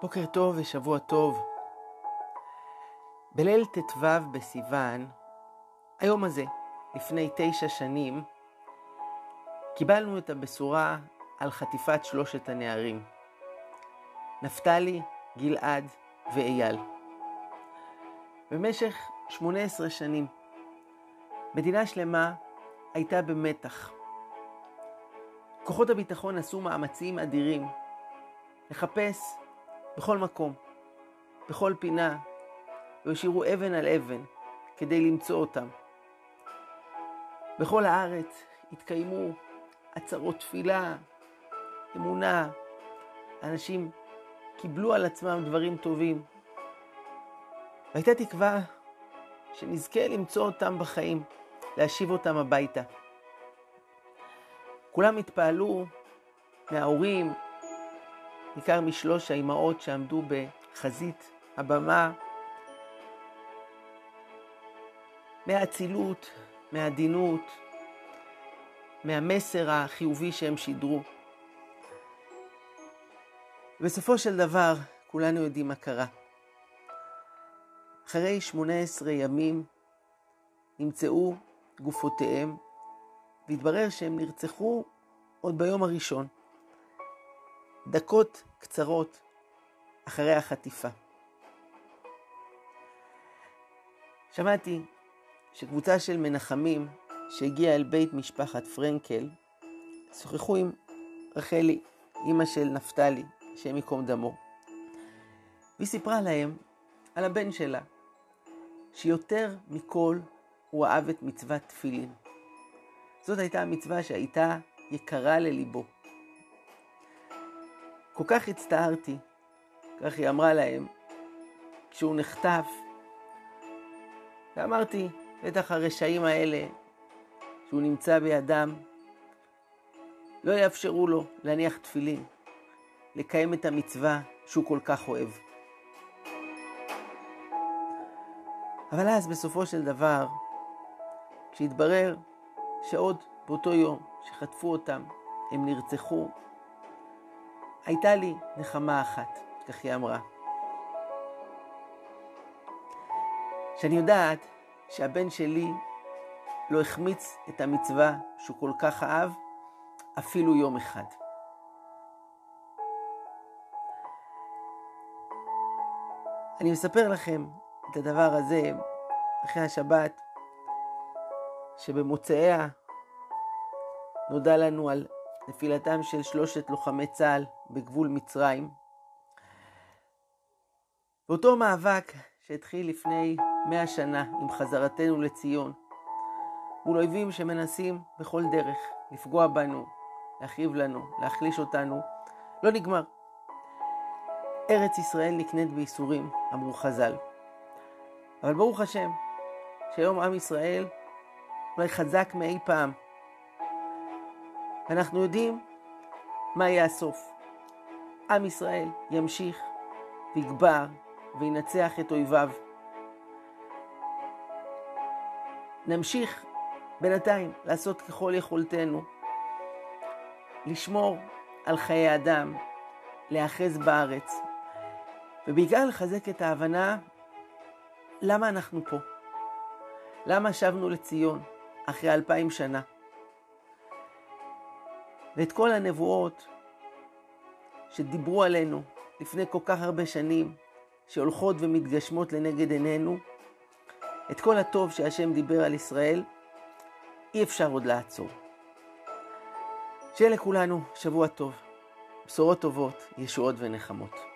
בוקר טוב ושבוע טוב. בליל ט"ו בסיוון, היום הזה, לפני תשע שנים, קיבלנו את הבשורה על חטיפת שלושת הנערים, נפתלי, גלעד ואייל. במשך 18 שנים, מדינה שלמה הייתה במתח. כוחות הביטחון עשו מאמצים אדירים לחפש בכל מקום, בכל פינה, והשאירו אבן על אבן כדי למצוא אותם. בכל הארץ התקיימו עצרות תפילה, אמונה, אנשים קיבלו על עצמם דברים טובים. והייתה תקווה שנזכה למצוא אותם בחיים, להשיב אותם הביתה. כולם התפעלו מההורים, בעיקר משלוש האימהות שעמדו בחזית הבמה, מהאצילות, מהעדינות, מהמסר החיובי שהם שידרו. בסופו של דבר, כולנו יודעים מה קרה. אחרי 18 ימים נמצאו גופותיהם, והתברר שהם נרצחו עוד ביום הראשון. דקות קצרות אחרי החטיפה. שמעתי שקבוצה של מנחמים שהגיעה אל בית משפחת פרנקל, שוחחו עם רחלי, אימא של נפתלי, השם ייקום דמו. והיא סיפרה להם על הבן שלה, שיותר מכל הוא אהב את מצוות תפילין. זאת הייתה המצווה שהייתה יקרה לליבו. כל כך הצטערתי, כך היא אמרה להם, כשהוא נחטף. ואמרתי, בטח הרשעים האלה, שהוא נמצא בידם, לא יאפשרו לו להניח תפילין, לקיים את המצווה שהוא כל כך אוהב. אבל אז בסופו של דבר, כשהתברר שעוד באותו יום שחטפו אותם, הם נרצחו, הייתה לי נחמה אחת, כך היא אמרה. שאני יודעת שהבן שלי לא החמיץ את המצווה שהוא כל כך אהב אפילו יום אחד. אני מספר לכם את הדבר הזה אחרי השבת, שבמוצאיה נודע לנו על נפילתם של שלושת לוחמי צה"ל בגבול מצרים. באותו מאבק שהתחיל לפני מאה שנה עם חזרתנו לציון, מול אויבים שמנסים בכל דרך לפגוע בנו, להכאיב לנו, להחליש אותנו, לא נגמר. ארץ ישראל נקנית בייסורים, אמרו חז"ל. אבל ברוך השם, שהיום עם ישראל אולי חזק מאי פעם. ואנחנו יודעים מה יהיה הסוף. עם ישראל ימשיך ויגבר וינצח את אויביו. נמשיך בינתיים לעשות ככל יכולתנו, לשמור על חיי אדם, להיאחז בארץ, ובעיקר לחזק את ההבנה למה אנחנו פה. למה שבנו לציון אחרי אלפיים שנה. ואת כל הנבואות שדיברו עלינו לפני כל כך הרבה שנים, שהולכות ומתגשמות לנגד עינינו, את כל הטוב שהשם דיבר על ישראל, אי אפשר עוד לעצור. שיהיה לכולנו שבוע טוב, בשורות טובות, ישועות ונחמות.